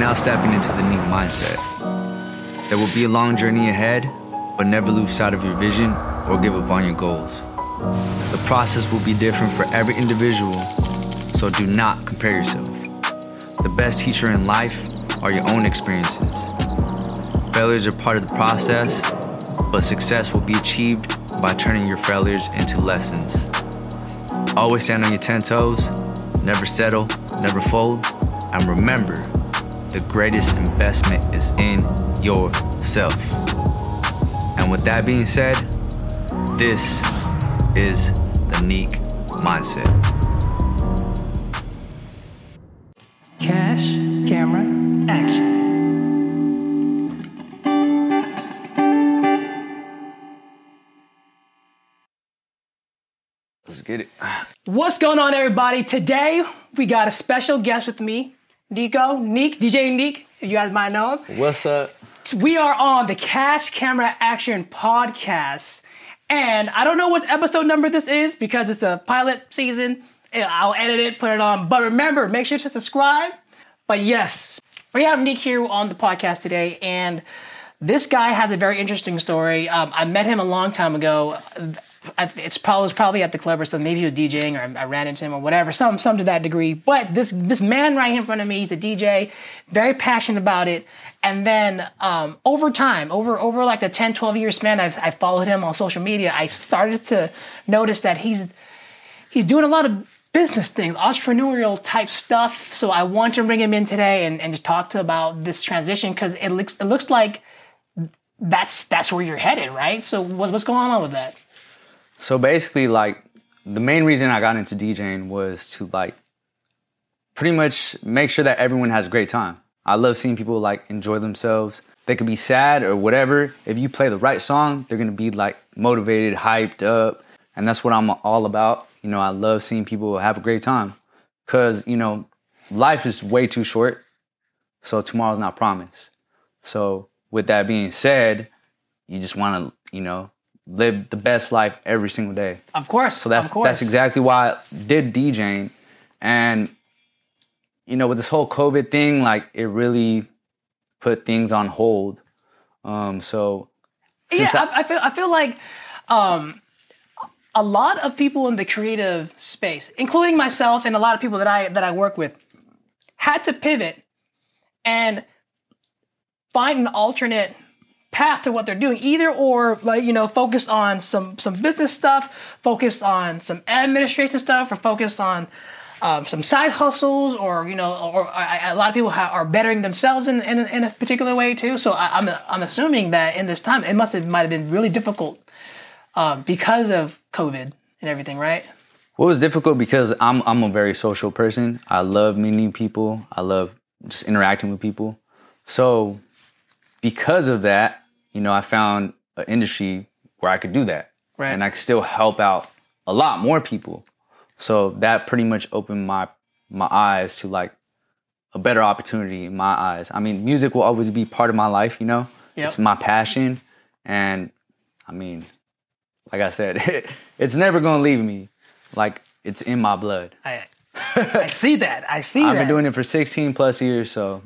now stepping into the new mindset. There will be a long journey ahead, but never lose sight of your vision or give up on your goals. The process will be different for every individual, so do not compare yourself. The best teacher in life are your own experiences. Failures are part of the process, but success will be achieved by turning your failures into lessons. Always stand on your 10 toes, never settle, never fold, and remember the greatest investment is in yourself. And with that being said, this is the Neek Mindset. Cash, camera, action. Let's get it. What's going on, everybody? Today we got a special guest with me, Nico, Nick, DJ Nick, You guys might know him. What's up? We are on the Cash Camera Action podcast. And I don't know what episode number this is because it's a pilot season. I'll edit it, put it on. But remember, make sure to subscribe. But yes, we have Nick here on the podcast today. And this guy has a very interesting story. Um, I met him a long time ago. I- It's probably, probably at the club or something. Maybe he was DJing or I ran into him or whatever. Some, some to that degree. But this, this man right here in front of me, he's a DJ, very passionate about it. And then um, over time, over over like the 10, 12 year span, I've, I followed him on social media. I started to notice that he's he's doing a lot of business things, entrepreneurial type stuff. So I want to bring him in today and, and just talk to about this transition because it looks it looks like that's that's where you're headed, right? So what, what's going on with that? So basically, like, the main reason I got into DJing was to, like, pretty much make sure that everyone has a great time. I love seeing people, like, enjoy themselves. They could be sad or whatever. If you play the right song, they're gonna be, like, motivated, hyped up. And that's what I'm all about. You know, I love seeing people have a great time. Because, you know, life is way too short. So tomorrow's not promised. So, with that being said, you just wanna, you know, live the best life every single day. Of course. So that's course. that's exactly why I did DJing, and you know, with this whole COVID thing, like it really put things on hold. Um, so yeah, since I, I feel I feel like um, a lot of people in the creative space, including myself and a lot of people that I that I work with, had to pivot and find an alternate path to what they're doing either or like you know focused on some some business stuff focused on some administration stuff or focused on um, some side hustles or you know or, a lot of people are bettering themselves in, in, in a particular way too so I, I'm, I'm assuming that in this time it must have might have been really difficult um, because of covid and everything right Well, it was difficult because I'm I'm a very social person. I love meeting people. I love just interacting with people. So because of that, you know, I found an industry where I could do that. Right. And I could still help out a lot more people. So that pretty much opened my my eyes to like a better opportunity in my eyes. I mean, music will always be part of my life, you know? Yep. It's my passion. And I mean, like I said, it's never gonna leave me. Like it's in my blood. I, I see that i see that. I've that been doing it for 16 plus years, so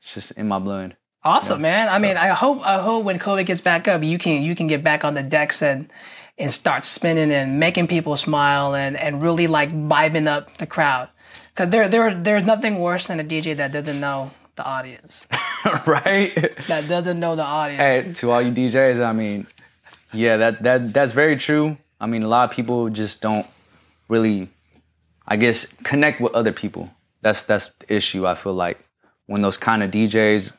it's just in my blood. Awesome, man. I mean, I hope I hope when COVID gets back up, you can you can get back on the decks and and start spinning and making people smile and and really like vibing up the crowd. Cause there there there's nothing worse than a DJ that doesn't know the audience. right? That doesn't know the audience. hey, to all you DJs, I mean, yeah, that that that's very true. I mean, a lot of people just don't really, I guess, connect with other people. That's that's the issue. I feel like when those kind of DJs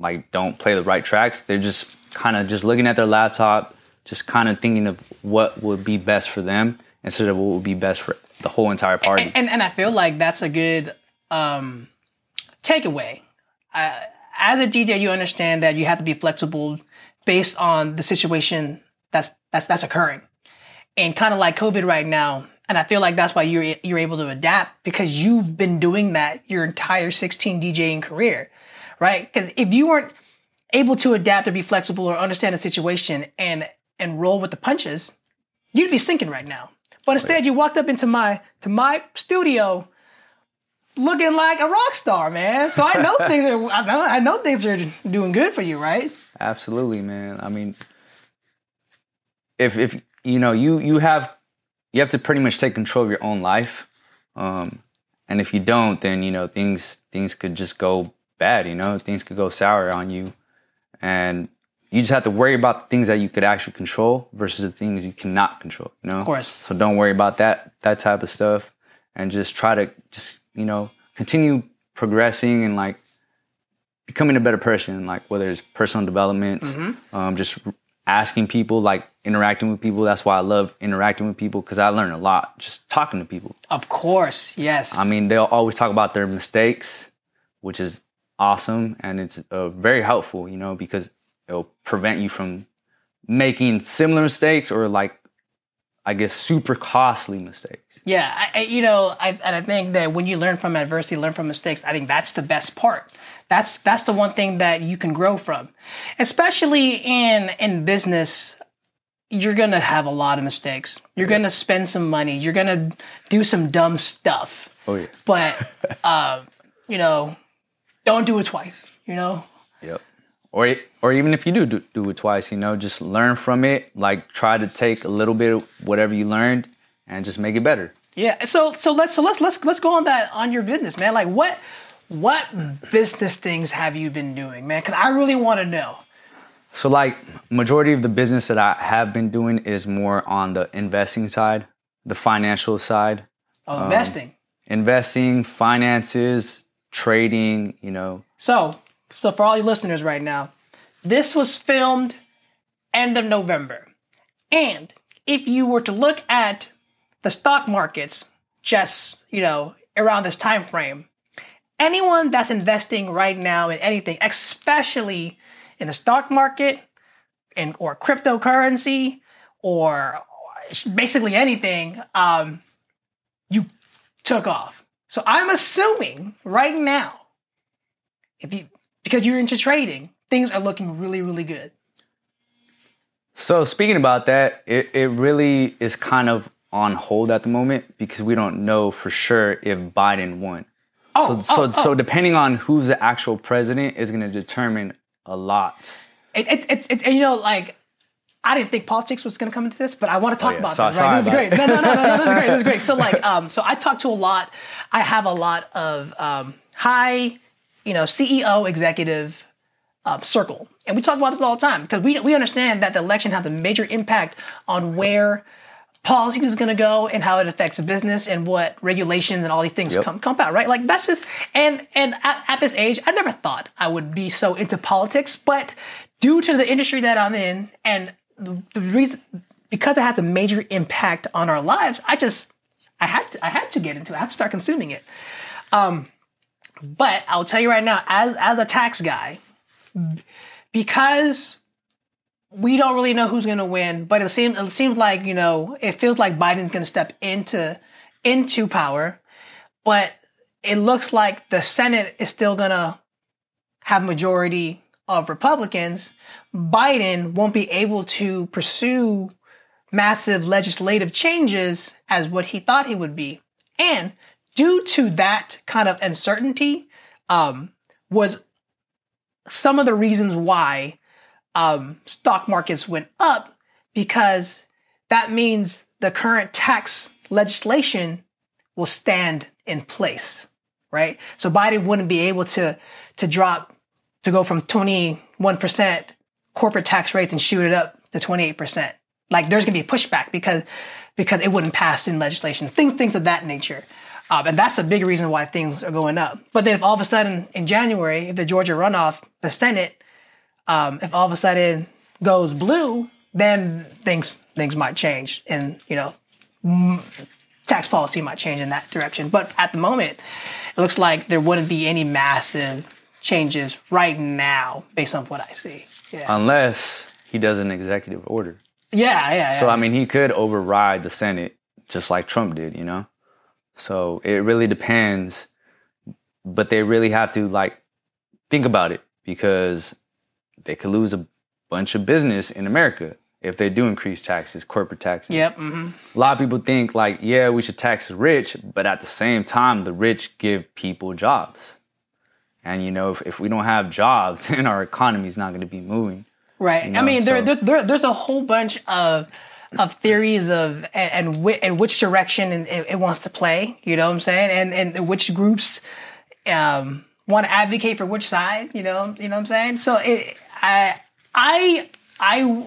like don't play the right tracks, they're just kind of just looking at their laptop, just kind of thinking of what would be best for them instead of what would be best for the whole entire party. and, and and I feel like that's a good um, takeaway. Uh, as a DJ, you understand that you have to be flexible based on the situation that's that's that's occurring, and kind of like COVID right now. And I feel like that's why you're you're able to adapt because you've been doing that your entire 16 DJing career, right? Because if you weren't able to adapt or be flexible or understand the situation and and roll with the punches, you'd be sinking right now. But instead, you walked up into my to my studio looking like a rock star, man. So I know things are I know, I know things are doing good for you, right? Absolutely, man. I mean, if if you know you you have you have to pretty much take control of your own life, um, and if you don't, then you know things things could just go bad. You know, things could go sour on you, and you just have to worry about the things that you could actually control versus the things you cannot control. You know, Of course. So don't worry about that that type of stuff, and just try to just you know continue progressing and like becoming a better person. Like whether it's personal development, um, just asking people, like interacting with people. That's why I love interacting with people because I learn a lot just talking to people. Of course, yes. I mean, they'll always talk about their mistakes, which is awesome and it's uh, very helpful, you know, because it'll prevent you from making similar mistakes or like, I guess, super costly mistakes. Yeah, I, you know, I, and I think that when you learn from adversity, learn from mistakes, I think that's the best part. That's that's the one thing that you can grow from, especially in in business. You're gonna have a lot of mistakes. You're gonna spend some money. You're gonna do some dumb stuff. Oh yeah. But uh, you know, don't do it twice. You know, Yep. Or or even if you do, do do it twice, you know, just learn from it. Like try to take a little bit of whatever you learned and just make it better. Yeah. So so let's so let's let's let's go on that on your business, man. Like what what business things have you been doing, man? Because I really want to know. So like majority of the business that I have been doing is more on the investing side, the financial side, Oh, investing. Um, investing, finances, trading, you know. So so for all you listeners right now, this was filmed end of November, and if you were to look at the stock markets, just you know around this time frame, anyone that's investing right now in anything, especially in the stock market and or cryptocurrency or basically anything, um, you took off. So I'm assuming right now, if you because you're into trading, things are looking really, really good. So speaking about that, it, it really is kind of on hold at the moment because we don't know for sure if Biden won. Oh, so so, oh, so oh. depending on who's the actual president is going to determine a lot. It, it, it, it, and you know, like I didn't think politics was going to come into this, but I want to talk yeah. about So- this. Right? This is great. No, no, no, no, no. This is great. This is great. So, like, um, so I talk to a lot. I have a lot of um, high, you know, CEO executive um, circle, and we talk about this all the time because we we understand that the election has a major impact on where policy is going to go and how it affects business and what regulations and all these things Yep. come come out right like that's just and and at, at this age i never thought i would be so into politics but due to the industry that i'm in and the, reason because it has a major impact on our lives i just i had to i had to get into it i had to start consuming it um but i'll tell you right now as as a tax guy because we don't really know who's going to win, but it seems it seems like you know it feels like Biden's going to step into into power, but it looks like the Senate is still going to have majority of Republicans. Biden won't be able to pursue massive legislative changes as what he thought he would be, and due to that kind of uncertainty, um, was some of the reasons why um, stock markets went up because that means the current tax legislation will stand in place, right? So Biden wouldn't be able to to drop to go from 21% corporate tax rates and shoot it up to 28%. Like there's gonna be pushback because because it wouldn't pass in legislation, things things of that nature. Um, and that's a big reason why things are going up. But then if all of a sudden in January, if the Georgia runoff, the Senate um, if all of a sudden goes blue, then things things might change, and you know, m- tax policy might change in that direction. But at the moment, it looks like there wouldn't be any massive changes right now, based on what I see. Yeah, Unless he does an executive order. yeah, yeah. yeah. So I mean, he could override the Senate just like Trump did, you know. So it really depends, but they really have to like think about it because they could lose a bunch of business in America if they do increase taxes, corporate taxes. Yep. hmm A lot of people think like, yeah, we should tax the rich, but at the same time, the rich give people jobs. And you know, if, if we don't have jobs, then our economy is not going to be moving. Right. I know, mean, there, so- there, there, there's a whole bunch of of theories of and and, and which direction it, it wants to play. You know what I'm saying? And and which groups um, want to advocate for which side. You know. You know what I'm saying? So it, I I I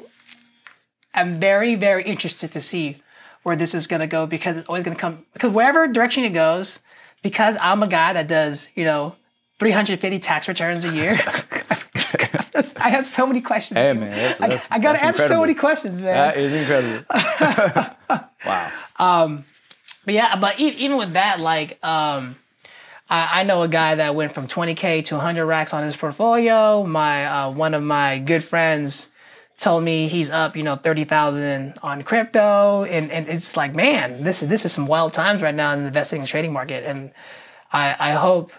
am very very interested to see where this is going to go because it's always going to come because wherever direction it goes. Because I'm a guy that does you know 350 tax returns a year. I have so many questions. Hey man, that's, I, that's, I gotta that's ask so many questions, man. That is incredible. wow. but yeah, but even with that, like, um, I, I know a guy that went from 20k to 100 racks on his portfolio. My uh, one of my good friends told me he's up, you know, 30,000 on crypto, and and it's like, man, this is this is some wild times right now in the investing and trading market, and I I hope.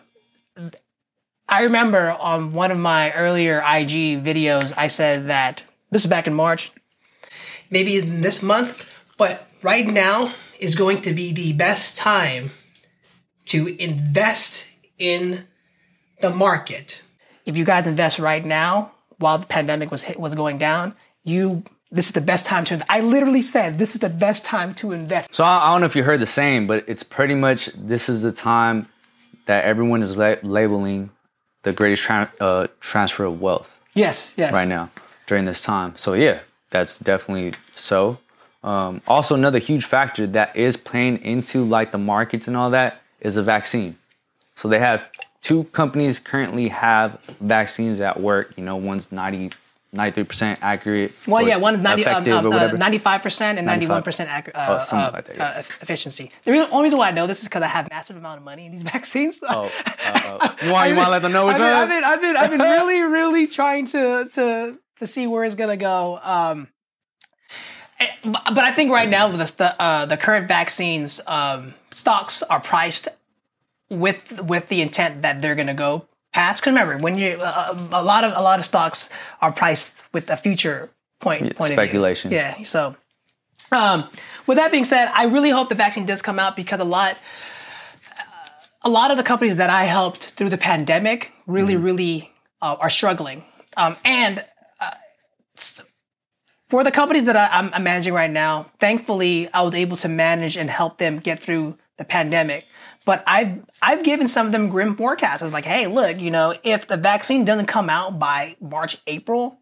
I remember on one of my earlier IG videos, I said that this is back in March, maybe in this month, but right now is going to be the best time to invest in the market. If you guys invest right now, while the pandemic was hit, was going down, you this is the best time to. invest. I literally said this is the best time to invest. So I, I don't know if you heard the same, but it's pretty much this is the time that everyone is la- labeling the greatest tran uh, transfer of wealth Yes, yes. right now during this time. So yeah, that's definitely so. Um, also, another huge factor that is playing into like the markets and all that is a vaccine. So they have two companies currently have vaccines at work. You know, one's 90, 93% accurate. Well, yeah, one is 90, um, um, uh, 95% and 95. 91% accurate, Oh, uh, something uh, like that, yeah. uh, efficiency. The reason, only reason why I know this is because I have massive amount of money in these vaccines. Oh, uh, uh, you want you want to let them know which I've been. I've been, I've been, I've been really, really trying to to to see where it's gonna go. Um, eh, but I think right now the the, uh, the current vaccines um, stocks are priced with with the intent that they're gonna go past. Because remember, when you uh, a lot of a lot of stocks are priced with a future point point speculation. of view. Yeah. So, um, with that being said, I really hope the vaccine does come out because a lot a lot of the companies that I helped through the pandemic really, really uh, are struggling. Um, and uh, for the companies that I, I'm, I'm managing right now, thankfully, I was able to manage and help them get through the pandemic. But I've I've given some of them grim forecasts. It's like, hey, look, you know, if the vaccine doesn't come out by March, April,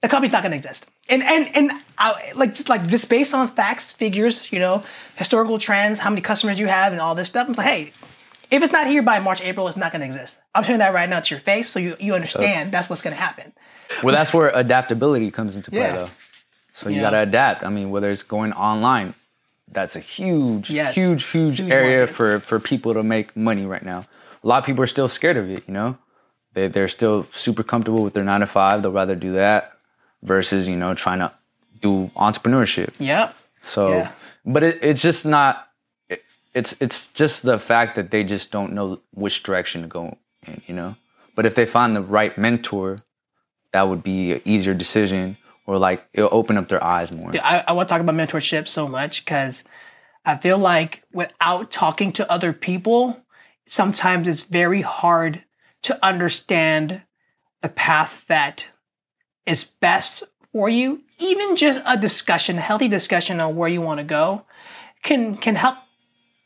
the company's not going to exist. And and and I, like just like this based on facts, figures, you know, historical trends, how many customers you have, and all this stuff. I'm like, hey, if it's not here by March, April, it's not going to exist. I'm saying that right now to your face, so you you understand that's what's going to happen. Well, that's where adaptability comes into play, Yeah. though. So you got to adapt. I mean, whether it's going online, that's a huge, Yes. huge, huge, Huge area market. for for people to make money right now. A lot of people are still scared of it. You know, they they're still super comfortable with their nine to five. They'll rather do that versus you know trying to do entrepreneurship. Yep. So, Yeah. but it, it's just not. It, it's it's just the fact that they just don't know which direction to go in, you know. But if they find the right mentor, that would be an easier decision, or like it'll open up their eyes more. I, I want to talk about mentorship so much because I feel like without talking to other people, sometimes it's very hard to understand the path that is best for you. Even just a discussion, a healthy discussion on where you want to go, can can help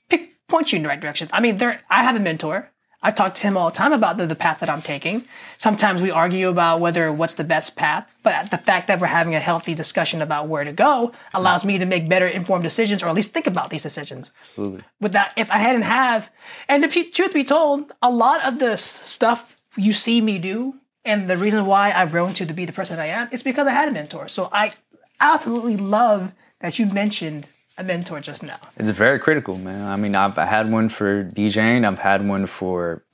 pick point you in the right direction. I mean, there I have a mentor. I talk to him all the time about the, the path that I'm taking. Sometimes we argue about whether what's the best path, but the fact that we're having a healthy discussion about where to go allows me to make better informed decisions, or at least think about these decisions. Absolutely. With that, if I hadn't have, and the truth be told, a lot of this stuff you see me do, and the reason why I've grown to be the person I am, is because I had a mentor. So I absolutely love that you mentioned a mentor just now. It's very critical, man. I mean, I've had one for DJing. I've had one for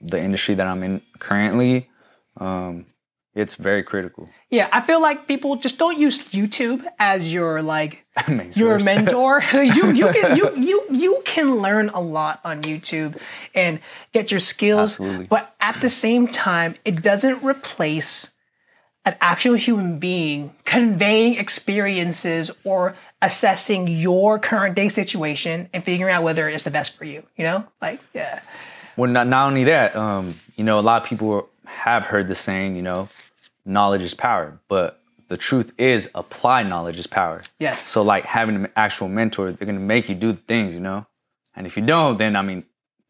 the industry that I'm in currently. Um, it's very critical. Yeah, I feel like people just don't use YouTube as your like your source. mentor. you you can you you you can learn a lot on YouTube and get your skills, Absolutely. but at the same time, it doesn't replace an actual human being conveying experiences or assessing your current day situation and figuring out whether it's the best for you. You know, like yeah, Well, not, not only that, um, you know, a lot of people have heard the saying, you know, knowledge is power, but the truth is apply knowledge is power. Yes. So like having an actual mentor, they're gonna make you do the things, you know? And if you don't, then I mean,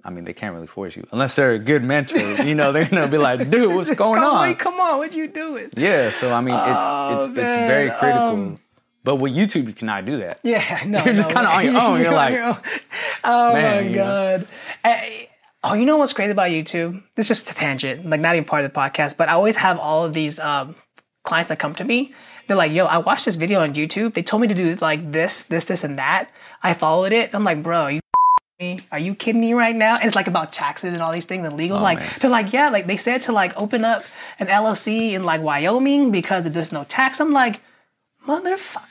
I mean, they can't really force you unless they're a good mentor. you know, they're gonna be like, "Dude, what's going come, on?" wait, come on, what you doing? Yeah. So I mean, it's Oh, it's it's very critical. um, but with YouTube, you cannot do that. Yeah, no, You're just no kinda on your own. You're like, your own. oh man, my god. Eh, oh, you know what's crazy about YouTube? This is just a tangent, like not even part of the podcast, but I always have all of these um, clients that come to me. They're like, "Yo, I watched this video on YouTube. They told me to do like this, this, this, and that. I followed it. I'm like, bro, you me? Are you kidding me right now? And it's like about taxes and all these things and legal. Oh, like Oh, man. they're like, yeah, like they said to like open up an LLC in like Wyoming because there's no tax. I'm like, motherfucker.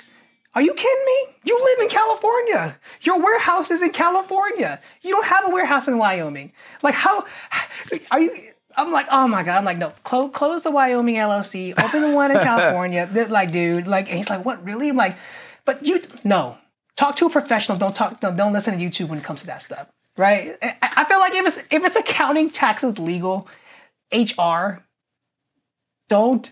Are you kidding me? You live in California. Your warehouse is in California. You don't have a warehouse in Wyoming. Like how are you? I'm like, oh my god. I'm like, no, close, close the Wyoming LLC. Open the one in California. Like, dude, like, and he's like, what really? I'm like, but you no. Talk to a professional. Don't talk. Don't, don't listen to YouTube when it comes to that stuff. Right? I, I feel like if it's if it's accounting, taxes, legal, HR, don't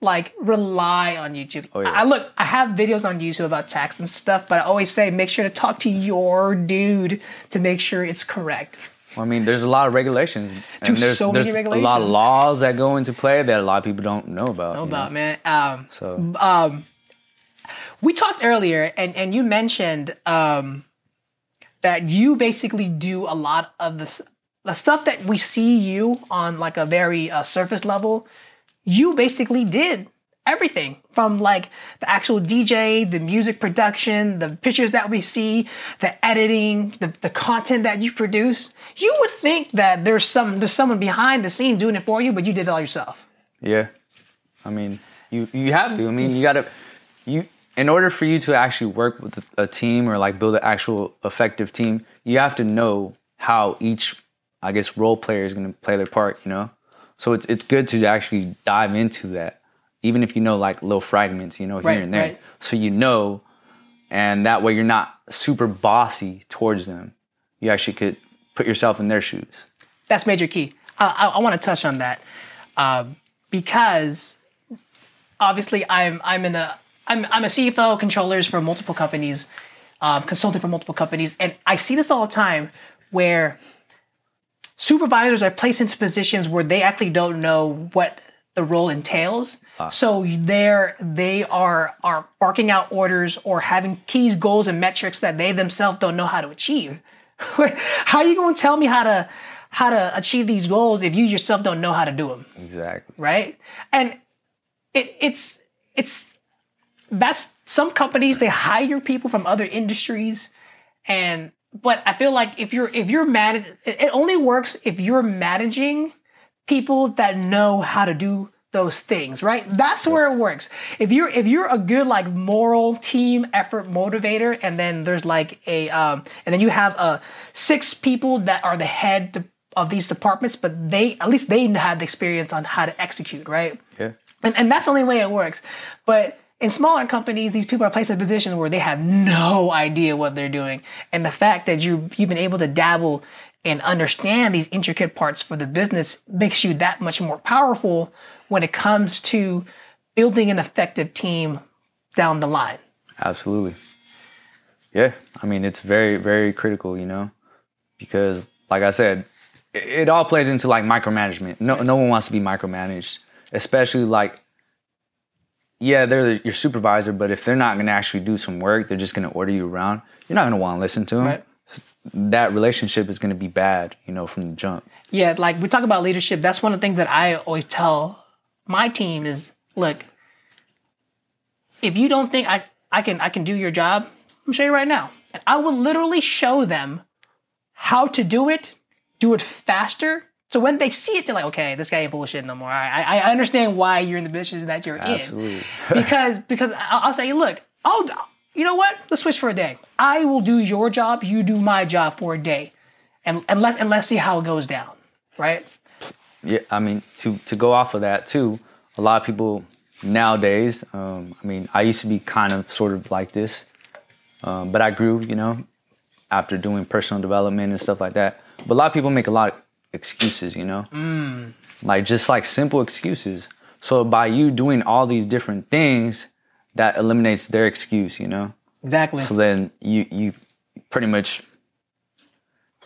like rely on YouTube. Oh, yeah. I look, I have videos on YouTube about tax and stuff, but I always say make sure to talk to your dude to make sure it's correct. I mean, there's a lot of regulations, and Dude, there's so many there's a lot of laws that go into play that a lot of people don't know about. Know you know? about man. Um, So um, we talked earlier, and and you mentioned um, that you basically do a lot of the the stuff that we see you on like a very uh, surface level. You basically did everything from like the actual DJ, the music production, the pictures that we see, the editing, the, the content that you produce. You would think that there's some there's someone behind the scene doing it for you, but you did it all yourself. yeah, I mean, you you have to. I mean, you gotta you in order for you to actually work with a team or like build an actual effective team, you have to know how each I guess role player is gonna play their part. You know, so it's it's good to actually dive into that, even if you know like little fragments, you know, here Right, and there, right. so you know, and that way you're not super bossy towards them. You actually could put yourself in their shoes. that's major key. I, I, I want to touch on that um, because obviously I'm I'm in a I'm I'm a CFO controllers for multiple companies, um, consultant for multiple companies, and I see this all the time where supervisors are placed into positions where they actually don't know what the role entails. So they're they are are barking out orders or having keys, goals, and metrics that they themselves don't know how to achieve. how are you going to tell me how to how to achieve these goals if you yourself don't know how to do them? Exactly. right? And it, it's it's that's some companies they hire people from other industries, and but I feel like if you're if you're manage it only works if you're managing people that know how to do those things, right? That's where it works. If you're if you're a good like moral team effort motivator, and then there's like a um, and then you have uh six people that are the head of these departments, but they at least they have the experience on how to execute, right? Yeah. And, and that's the only way it works. But in smaller companies, these people are placed in a position where they have no idea what they're doing. And the fact that you you've been able to dabble and understand these intricate parts for the business makes you that much more powerful when it comes to building an effective team down the line. Absolutely. Yeah, I mean it's very very critical, you know, because like I said, it, it all plays into like micromanagement. No no one wants to be micromanaged, especially like yeah, they're your supervisor, but if they're not going to actually do some work, they're just going to order you around. You're not going to want to listen to them. Right. That relationship is going to be bad, you know, from the jump. Yeah, like we talk about leadership. That's one of the things that I always tell my team is look, if you don't think I, I can I can do your job, I'm show you right now. And I will literally show them how to do it, do it faster. So when they see it, they're like, okay, this guy ain't bullshit no more. I, I I understand why you're in the position that you're Absolutely. in. Because because I'll, I'll say, look, I'll you know what? Let's switch for a day. I will do your job, you do my job for a day. And and let and let's see how it goes down. Right? Yeah, I mean to to go off of that too, a lot of people nowadays. Um, I mean, I used to be kind of sort of like this, um, but I grew, you know, after doing personal development and stuff like that. But a lot of people make a lot of excuses, you know, mm. like just like simple excuses. So by you doing all these different things, that eliminates their excuse, you know. Exactly. So then you you pretty much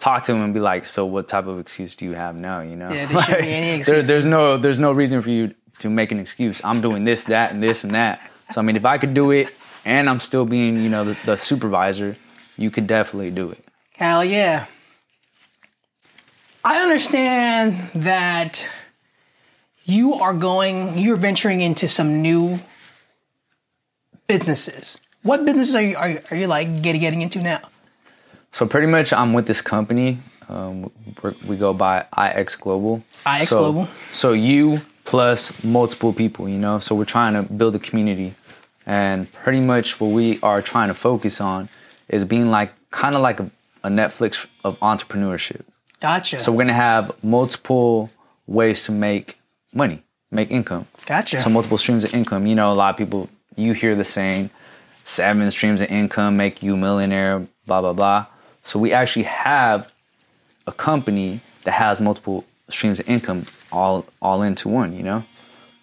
talk to them and be like, so what type of excuse do you have now? You know, Yeah, there shouldn't be any There, there's no there's no reason for you to make an excuse. I'm doing this, that, and this and that. So I mean, if I could do it and I'm still being you know the, the supervisor, you could definitely do it. Hell yeah. I understand that you are going, you're venturing into some new businesses. What businesses are you, are, you- are you like getting, getting into now? So pretty much, I'm with this company. Um, we go by IX Global. IX So- Global. So you plus multiple people, you know. So we're trying to build a community, and pretty much what we are trying to focus on is being like kind of like a, a Netflix of entrepreneurship. Gotcha. So we're gonna have multiple ways to make money, make income. gotcha. So multiple streams of income. You know, a lot of people you hear the saying, seven streams of income make you a millionaire, blah blah blah. So we actually have a company that has multiple streams of income all all into one, you know?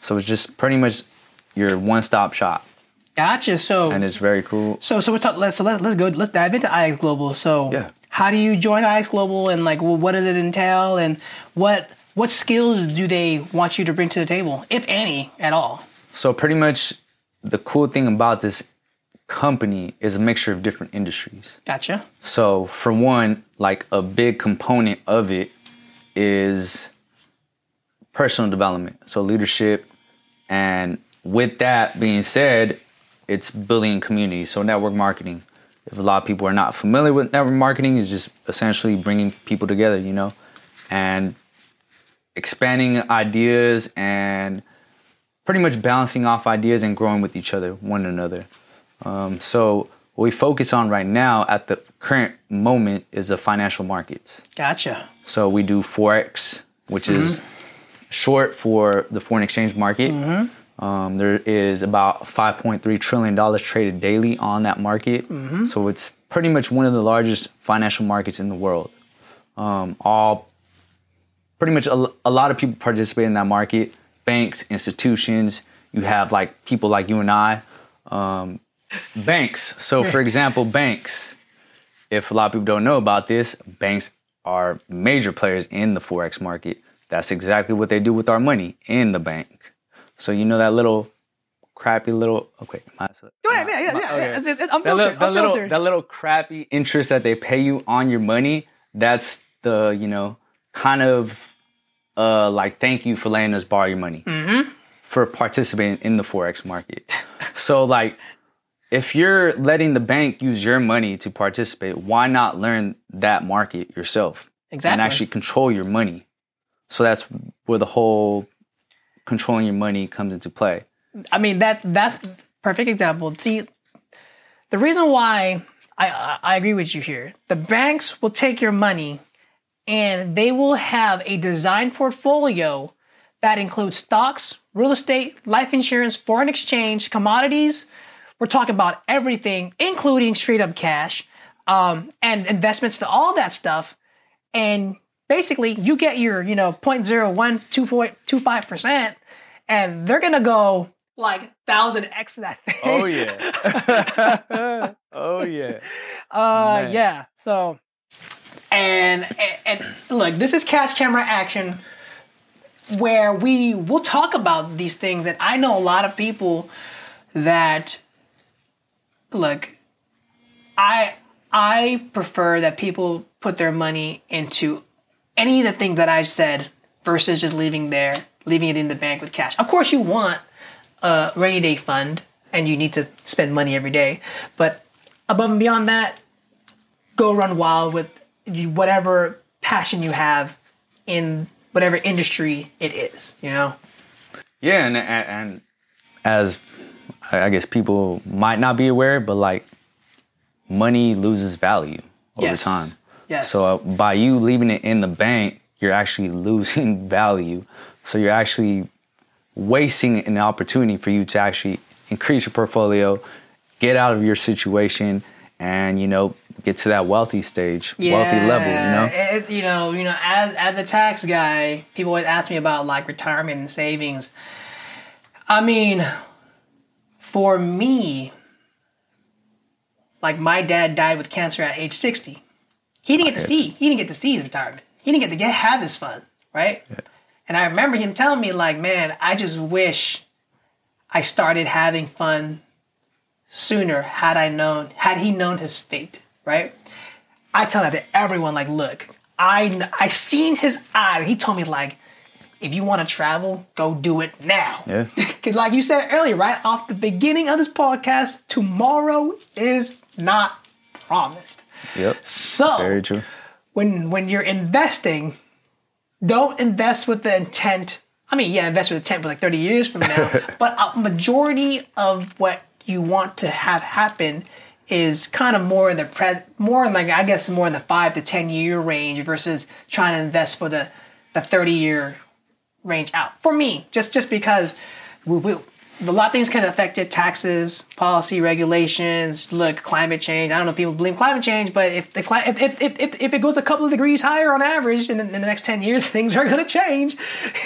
So it's just pretty much your one-stop shop. gotcha. So, And it's very cool. so, so we're talking, let's, so let, let's go, let's dive into IX Global. So, Yeah. How do you join IX Global and like, well, what does it entail and what, what skills do they want you to bring to the table, if any at all? So pretty much the cool thing about this company is a mixture of different industries. Gotcha. So, for one, like a big component of it is personal development, so leadership. And with that being said, it's building community, so network marketing. If a lot of people are not familiar with network marketing, it's just essentially bringing people together, you know, and expanding ideas and pretty much balancing off ideas and growing with each other, one another. Um, so what we focus on right now at the current moment is the financial markets. Gotcha. So we do forex, which is short for the foreign exchange market. Um, there is about 5.3 trillion dollars traded daily on that market. So it's pretty much one of the largest financial markets in the world. Um, all pretty much a, a lot of people participate in that market. Banks, institutions. You have like people like you and I. Um, banks. So, for example, banks. If a lot of people don't know about this, banks are major players in the forex market. That's exactly what they do with our money in the bank. So you know that little crappy little okay. My, Go ahead, yeah, yeah, my- yeah. okay. It's- it's That little, unfiltered. that, little, that little crappy interest that they pay you on your money, that's the, you know, kind of uh, like thank you for letting us borrow your money Mm-hmm. for participating in the Forex market. so, like, if you're letting the bank use your money to participate, why not learn that market yourself Exactly. and actually control your money? So that's where the whole controlling your money comes into play. I mean that that's perfect example. See, the reason why I, I agree with you here, the banks will take your money and they will have a design portfolio that includes stocks, real estate, life insurance, foreign exchange, commodities. We're talking about everything, including straight up cash, um, and investments to all that stuff. And basically, you get your, you know, 0.0125%, and they're gonna go like thousand X that thing. Oh, yeah. oh yeah. Uh, Man. yeah. So, and, and and look, this is cash Camera Action, where we will talk about these things. And I know a lot of people that look. I I prefer that people put their money into any of the things that I said versus just leaving there, leaving it in the bank with cash. Of course, you want a rainy day fund and you need to spend money every day, but above and beyond that, go run wild with whatever passion you have in whatever industry it is. You know. Yeah, and, and and as I guess people might not be aware, but like money loses value over Yes. time. Yes. So uh, by you leaving it in the bank, you're actually losing value. So you're actually wasting an opportunity for you to actually increase your portfolio, get out of your situation, and you know get to that wealthy stage, wealthy level. You know, It, you know, you know, as as a tax guy, people always ask me about like retirement and savings. I mean, for me, like my dad died with cancer at age sixty. He didn't get to see. He didn't get to see his retirement. He didn't get to get have his fun, right? And I remember him telling me, like, man, I just wish I started having fun sooner had I known, had he known his fate, right? I tell that to everyone, like, look, I I seen his eye. He told me, like, if you want to travel, go do it now. Yeah. Because, like you said earlier, right off the beginning of this podcast, tomorrow is not promised. Yep, So, very true. when when you're investing, don't invest with the intent. I mean, yeah, invest with the intent for like 30 years from now. but a majority of what you want to have happen is kind of more in the pres, more in like I guess more in the five to 10 year range versus trying to invest for the the 30 year range out. For me, just just because we, we, a lot of things can affect it taxes policy regulations look climate change i don't know if people believe climate change but if the cli- if, if, if, if it goes a couple of degrees higher on average in, in the next 10 years things are going to change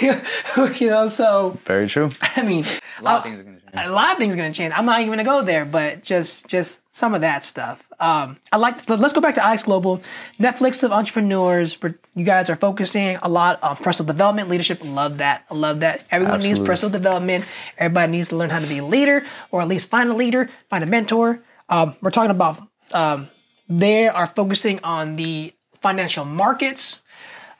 you know so Very true. i mean A lot of uh, things are gonna change. A lot of things are going to change. I'm not even going to go there, but just just some of that stuff. Um, I like. Let's go back to IX Global, Netflix of entrepreneurs. You guys are focusing a lot on personal development, leadership. Love that. I love that. Everyone needs personal development. Everybody needs to learn how to be a leader, or at least find a leader, find a mentor. Um, we're talking about. Um, they are focusing on the financial markets.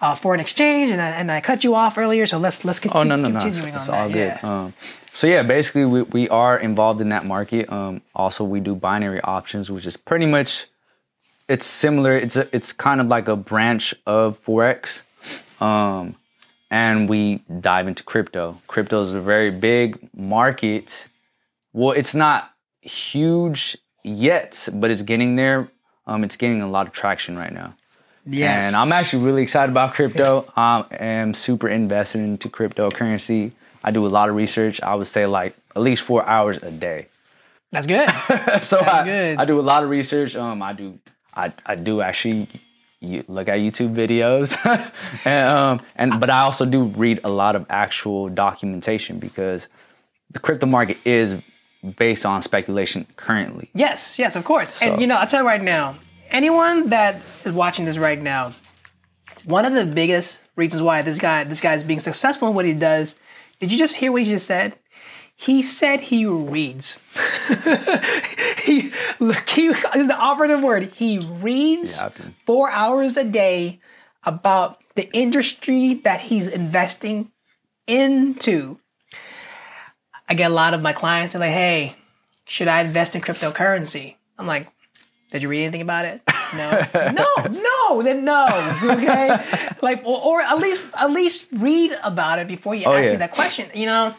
Uh, foreign exchange, and I, and I cut you off earlier, so let's let's continue. Oh no no no, continuing it's all that. good. Yeah. Um, so yeah, basically we, we are involved in that market. Um, also we do binary options, which is pretty much it's similar. It's a, it's kind of like a branch of forex, um, and we dive into crypto. Crypto is a very big market. Well, it's not huge yet, but it's getting there. Um, it's getting a lot of traction right now. Yes. And I'm actually really excited about crypto. I am super invested into cryptocurrency. I do a lot of research. I would say like at least four hours a day. That's good. So I, good. I do a lot of research. Um, I do I, I do actually look at YouTube videos, and um, and but I also do read a lot of actual documentation because the crypto market is based on speculation currently. Yes, yes, of course. So- And you know, I'll tell you right now, anyone that is watching this right now, one of the biggest reasons why this guy this guy is being successful in what he does, did you just hear what he just said? He said he reads. he look, he is the operative word. He reads Yeah, been- four hours a day about the industry that he's investing into. I get a lot of my clients are like, hey, should I invest in cryptocurrency? I'm like, did you read anything about it? No. no, no, then no. Okay. like or, or at least at least read about it before you oh, ask yeah. me that question, you know?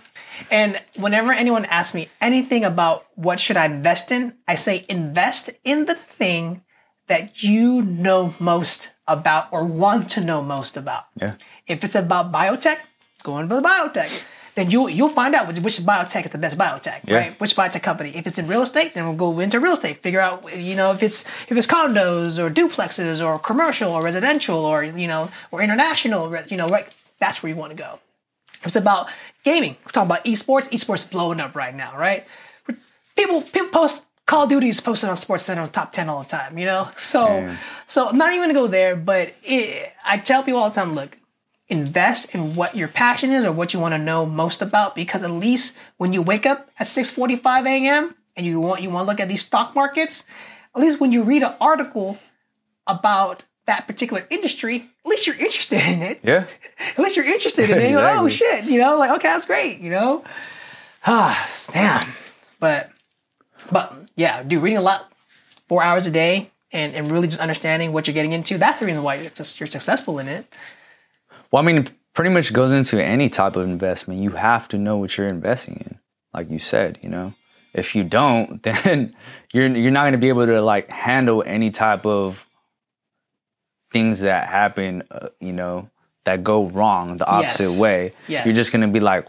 And whenever anyone asks me anything about what should I invest in, I say invest in the thing that you know most about or want to know most about. Yeah. If it's about biotech, go into the biotech. Then you you'll find out which, which biotech is the best biotech, Yeah. right? Which biotech company. If it's in real estate, then we'll go into real estate. Figure out you know if it's if it's condos or duplexes or commercial or residential or you know or international, you know, right? That's where you want to go. If it's about gaming, we're talking about esports. Esports blowing up right now, right? People people post Call of Duty is posted on Sports Center on top ten all the time, you know. So so I'm not even gonna go there, but it, I tell people all the time, look, invest in what your passion is or what you want to know most about, because at least when you wake up at 6:45 a.m. and you want you want to look at these stock markets, at least when you read an article about that particular industry, at least you're interested in it Yeah. at least you're interested in it. You're like, oh shit, you know, like okay, that's great, you know. Ah, damn. But, but yeah, dude, reading a lot, four hours a day, and and really just understanding what you're getting into. That's the reason why you're you're successful in it. Well, I mean, it pretty much goes into any type of investment. You have to know what you're investing in, like you said. You know, if you don't, then you're you're not going to be able to like handle any type of things that happen. Uh, you know, that go wrong the opposite Yes. way. Yes. You're just going to be like,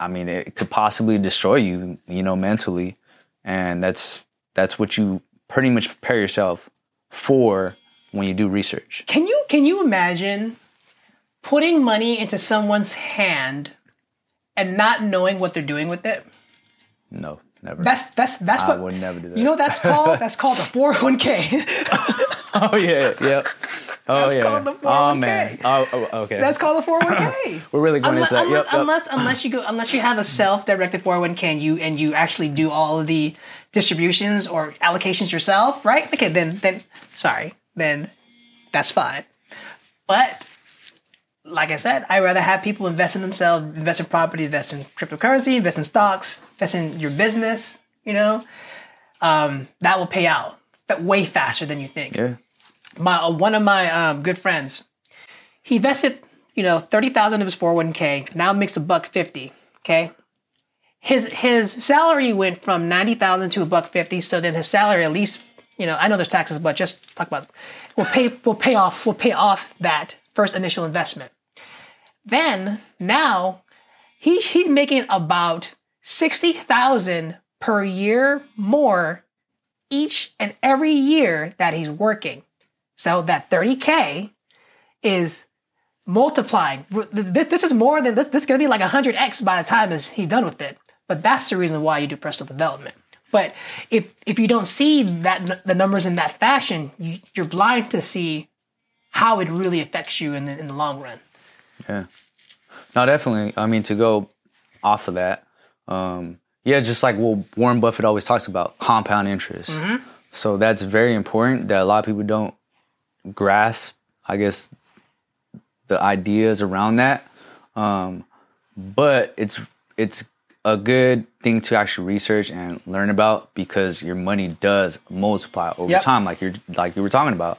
I mean, it could possibly destroy you, you know, mentally, and that's that's what you pretty much prepare yourself for when you do research. Can you can you imagine putting money into someone's hand and not knowing what they're doing with it? No, never. That's that's that's I what would never do that. You know that's called? that's called a 401k. oh yeah, yep. Oh That's yeah. called the Oh 401k. man. Oh, oh okay. that's called a 401k. We're really going unless, into that. unless, Yep, yep. unless unless you go unless you have a self-directed 401k and you and you actually do all of the distributions or allocations yourself, right? Okay, then then sorry, then that's fine. But like I said, I'd rather have people invest in themselves, invest in property, invest in cryptocurrency, invest in stocks, invest in your business. You know, um, that will pay out, but way faster than you think yeah. my uh, one of my um, good friends, he invested, you know, thirty thousand of his four hundred one k. Now makes a buck fifty. Okay, his his salary went from ninety thousand to a buck fifty. So then his salary at least, you know, I know there's taxes, but just talk about will pay will pay off will pay off that first initial investment. Then now he's he's making about sixty thousand per year more each and every year that he's working. So that 30K is multiplying. This is more than, this this is going to be like 100x by the time he's done with it. But that's the reason why you do personal development. But if if you don't see that the numbers in that fashion, you, you're blind to see how it really affects you in the, in the long run. Yeah. No, definitely. I mean, to go off of that, um, yeah, just like what Warren Buffett always talks about, compound interest. So that's very important that a lot of people don't grasp, I guess, the ideas around that. Um, but it's it's a good thing to actually research and learn about because your money does multiply over Yep. time, like you're like you were talking about.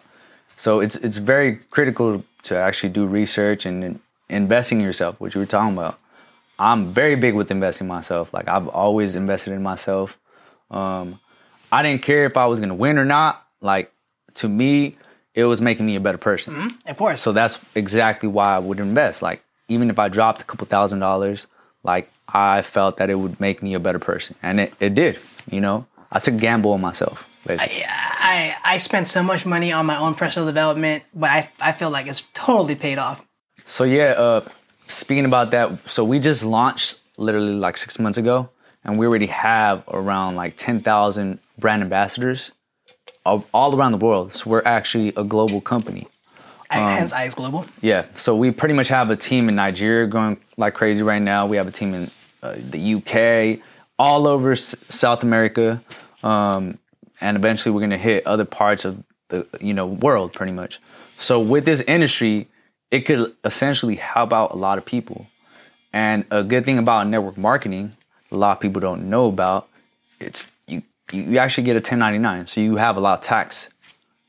So it's it's very critical to actually do research and investing in yourself, which you were talking about. I'm very big with investing myself. Like I've always invested in myself. Um, I didn't care if I was gonna win or not. Like to me, it was making me a better person. Of course. So that's exactly why I would invest. Like even if I dropped a couple thousand dollars, like I felt that it would make me a better person, and it, it did. You know, I took a gamble on myself. Basically. I, I spent so much money on my own personal development, but I, I feel like it's totally paid off. So yeah, uh, speaking about that, so we just launched literally like six months ago, and we already have around like ten thousand brand ambassadors all, all around the world. So we're actually a global company. Hence, IX Global. Yeah, so we pretty much have a team in Nigeria going like crazy right now. We have a team in uh, the UK, all over S- South America, um, and eventually we're gonna hit other parts of the you know world pretty much. So with this industry, it could essentially help out a lot of people. And a good thing about network marketing, a lot of people don't know about, it's you you actually get a 1099, so you have a lot of tax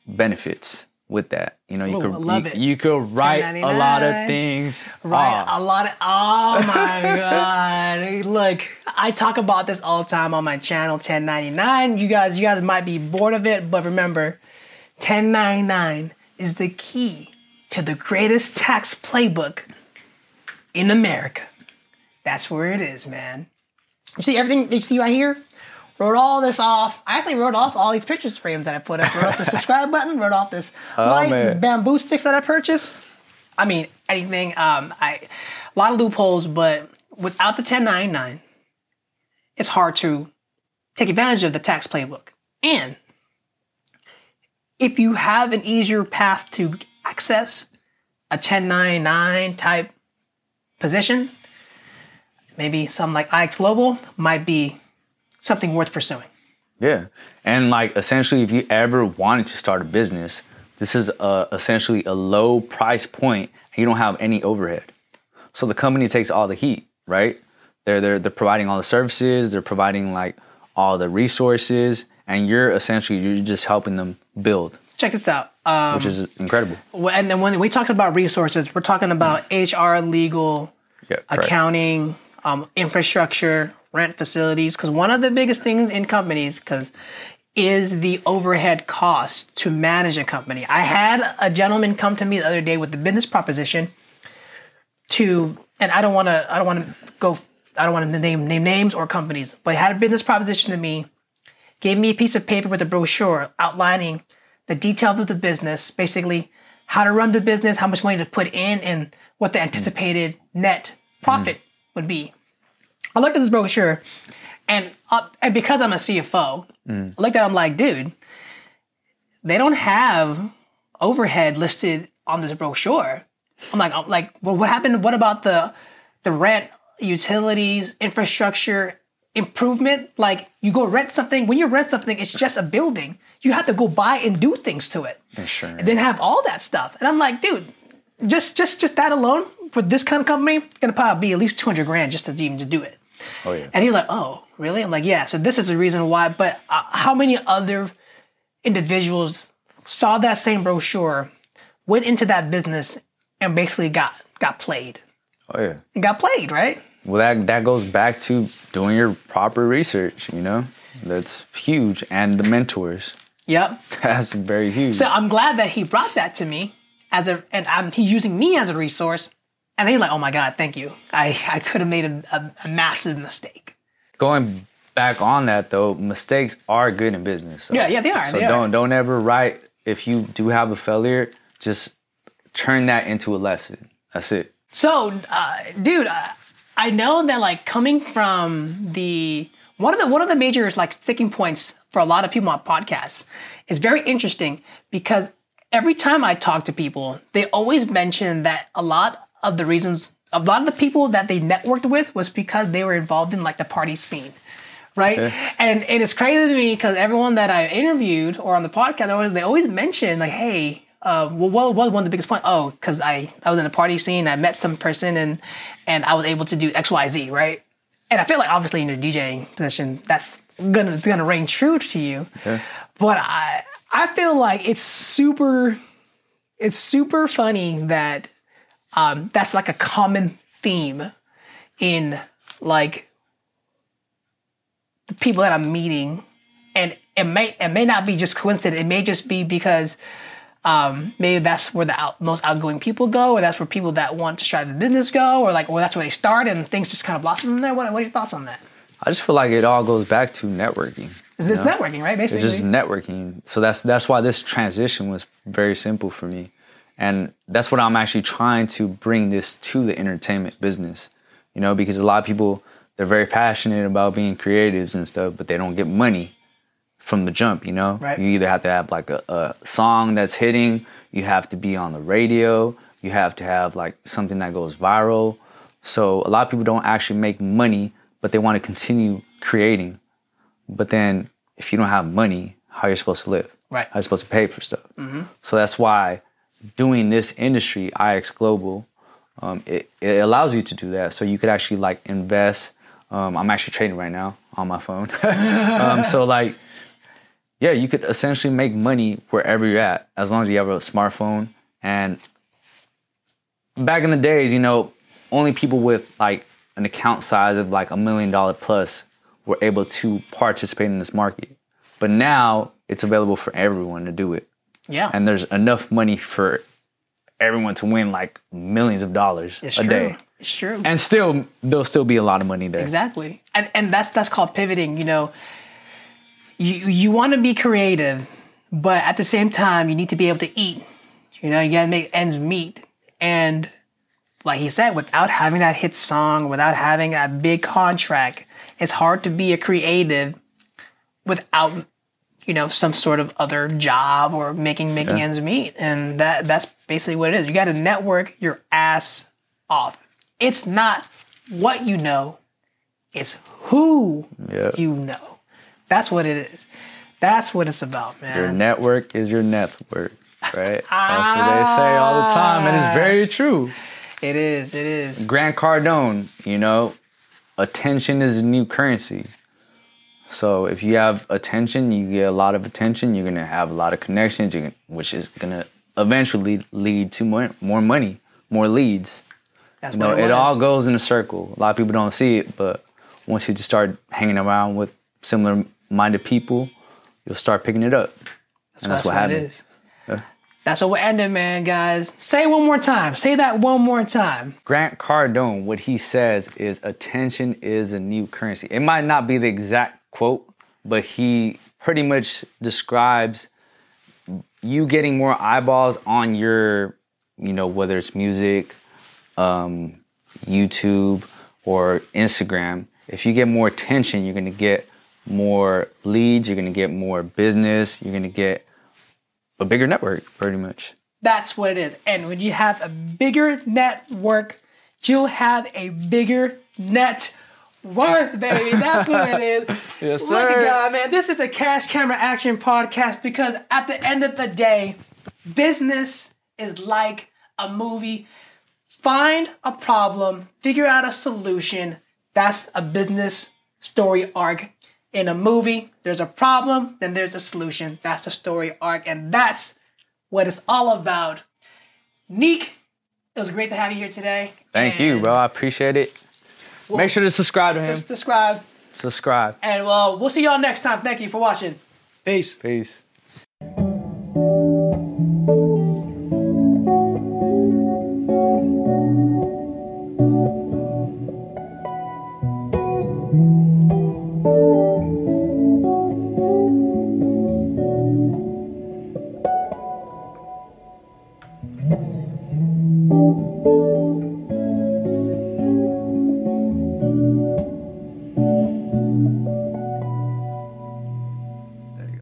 benefits with that. You know, you Ooh, could love you, it. you could write a lot of things. Right, a lot of oh my god! Look, I talk about this all the time on my channel. 1099. You guys, you guys might be bored of it, but remember, 1099 is the key to the greatest tax playbook in America. That's where it is, man. You see everything you see right here? Wrote all this off. I actually wrote off all these pictures frames that I put up. Wrote off the subscribe button. Wrote off this light, man. these bamboo sticks that I purchased. I mean, anything. Um, I a lot of loopholes, but without the 1099, it's hard to take advantage of the tax playbook. And if you have an easier path to access a 1099 type position, maybe something like IX Global might be something worth pursuing. Yeah. And like essentially, if you ever wanted to start a business, this is uh essentially a low price point and you don't have any overhead. So the company takes all the heat, right? They're, they're, they're providing all the services, they're providing like all the resources, and you're essentially, you're just helping them build, Check this out. Um, which is incredible. And then when we talked about resources, we're talking about HR, legal, Yeah. accounting, um, infrastructure, rent facilities. Because one of the biggest things in companies, because is the overhead cost to manage a company. I had a gentleman come to me the other day with the business proposition to, and I don't want to, I don't want to go I don't want to name name names or companies, but he had a business proposition to me, gave me a piece of paper with a brochure outlining the details of the business, basically how to run the business, how much money to put in, and what the anticipated net profit would be. I looked at this brochure, and uh, and because I'm a CFO, I looked at it, I'm like, dude, they don't have overhead listed on this brochure. I'm like, I'm like, well, what happened? What about the the rent, utilities, infrastructure, improvement? Like, you go rent something. When you rent something, it's just a building. You have to go buy and do things to it, Insurance. and then have all that stuff. And I'm like, dude, just just just that alone for this kind of company, it's gonna probably be at least 200 grand just to even to do it. Oh yeah. And he was like, "Oh, really?" I'm like, "Yeah." So this is the reason why. But uh, how many other individuals saw that same brochure, went into that business, and basically got got played? Oh yeah. And got played, right? Well, that that goes back to doing your proper research. You know, that's huge, and the mentors. Yep. That's very huge. So I'm glad that he brought that to me as a, and I'm, he's using me as a resource. And he's like, "Oh my God, thank you. I I could have made a, a, a massive mistake." Going back on that though, mistakes are good in business. So, Yeah, yeah, they are, So they don't don't ever write if you do have a failure, just turn that into a lesson. That's it. So, uh, dude, uh, I know that like coming from the one of the one of the major like sticking points for a lot of people on podcasts is very interesting because every time I talk to people, they always mention that a lot of the reasons a lot of the people that they networked with was because they were involved in like the party scene. Right, and and it's crazy to me because everyone that I interviewed or on the podcast, they always, they always mention like, "Hey, uh, well, what was one of the biggest points? Oh, because I, I was in a party scene, I met some person, and and I was able to do X, Y, Z, right? And I feel like obviously in your DJing position, that's gonna gonna ring true to you. Yeah. But I I feel like it's super it's super funny that um, that's like a common theme in like the people that I'm meeting, and it may it may not be just coincidence. It may just be because um, maybe that's where the out, most outgoing people go, or that's where people that want to strive in business go, or like, or that's where they start, and things just kind of blossom from there. What, what are your thoughts on that? I just feel like it all goes back to networking. Is this networking, right? Basically, It's just networking. So that's that's why this transition was very simple for me. And that's what I'm actually trying to bring this to the entertainment business. You know, because a lot of people they're very passionate about being creatives and stuff, but they don't get money from the jump, you know? Right. You either have to have like a, a song that's hitting, you have to be on the radio, you have to have like something that goes viral. So a lot of people don't actually make money, but they want to continue creating. But then if you don't have money, how are you supposed to live? Right. How are you supposed to pay for stuff? So that's why doing this industry, IX Global, um, it, it allows you to do that. So you could actually like invest. Um, I'm actually trading right now on my phone. um, so like, yeah, you could essentially make money wherever you're at as long as you have a smartphone. And back in the days, you know, only people with like an account size of like a million dollar plus were able to participate in this market. But now it's available for everyone to do it. yeah, And there's enough money for everyone to win like millions of dollars it's a true. day. It's true. And still, there'll still be a lot of money there. Exactly. And and that's that's called pivoting, you know. You you want to be creative, but at the same time you need to be able to eat. You know, you got to make ends meet. And like he said, without having that hit song, without having that big contract, it's hard to be a creative without you know some sort of other job or making making ends meet and that that's basically what it is you got to network your ass off it's not what you know it's who Yeah. you know that's what it is that's what it's about man. Your network is your net worth, right? Ah. That's what they say all the time, and it's very true. it is it is Grant Cardone, you know, attention is the new currency. So if you have attention, you get a lot of attention. You're gonna have a lot of connections, you can, which is gonna eventually lead to more more money, more leads. that's You know, it, it, all goes in a circle. A lot of people don't see it, but once you just start hanging around with similar minded people, you'll start picking it up. and that's what, it happened. is. That's what we're ending, man, guys. Say it one more time. Say that one more time. Grant Cardone, what he says is attention is a new currency. It might not be the exact quote, but he pretty much describes you getting more eyeballs on your, you know, whether it's music, um, YouTube, or Instagram. If you get more attention, you're gonna get more leads, you're gonna get more business, you're gonna get a bigger network, pretty much. That's what it is. And when you have a bigger network, you'll have a bigger net worth, baby. That's what it is. Yes, sir. Look at. God, man. This is the Cash Camera Action Podcast because at the end of the day, business is like a movie. Find a problem, figure out a solution. That's a business story arc. In a movie, there's a problem, then there's a solution. That's a story arc, and that's what it's all about. Neek, it was great to have you here today. Thank you, bro. I appreciate it. Make sure to subscribe to him. Subscribe, Subscribe. and well, we'll see y'all next time. Thank you for watching. Peace. Peace.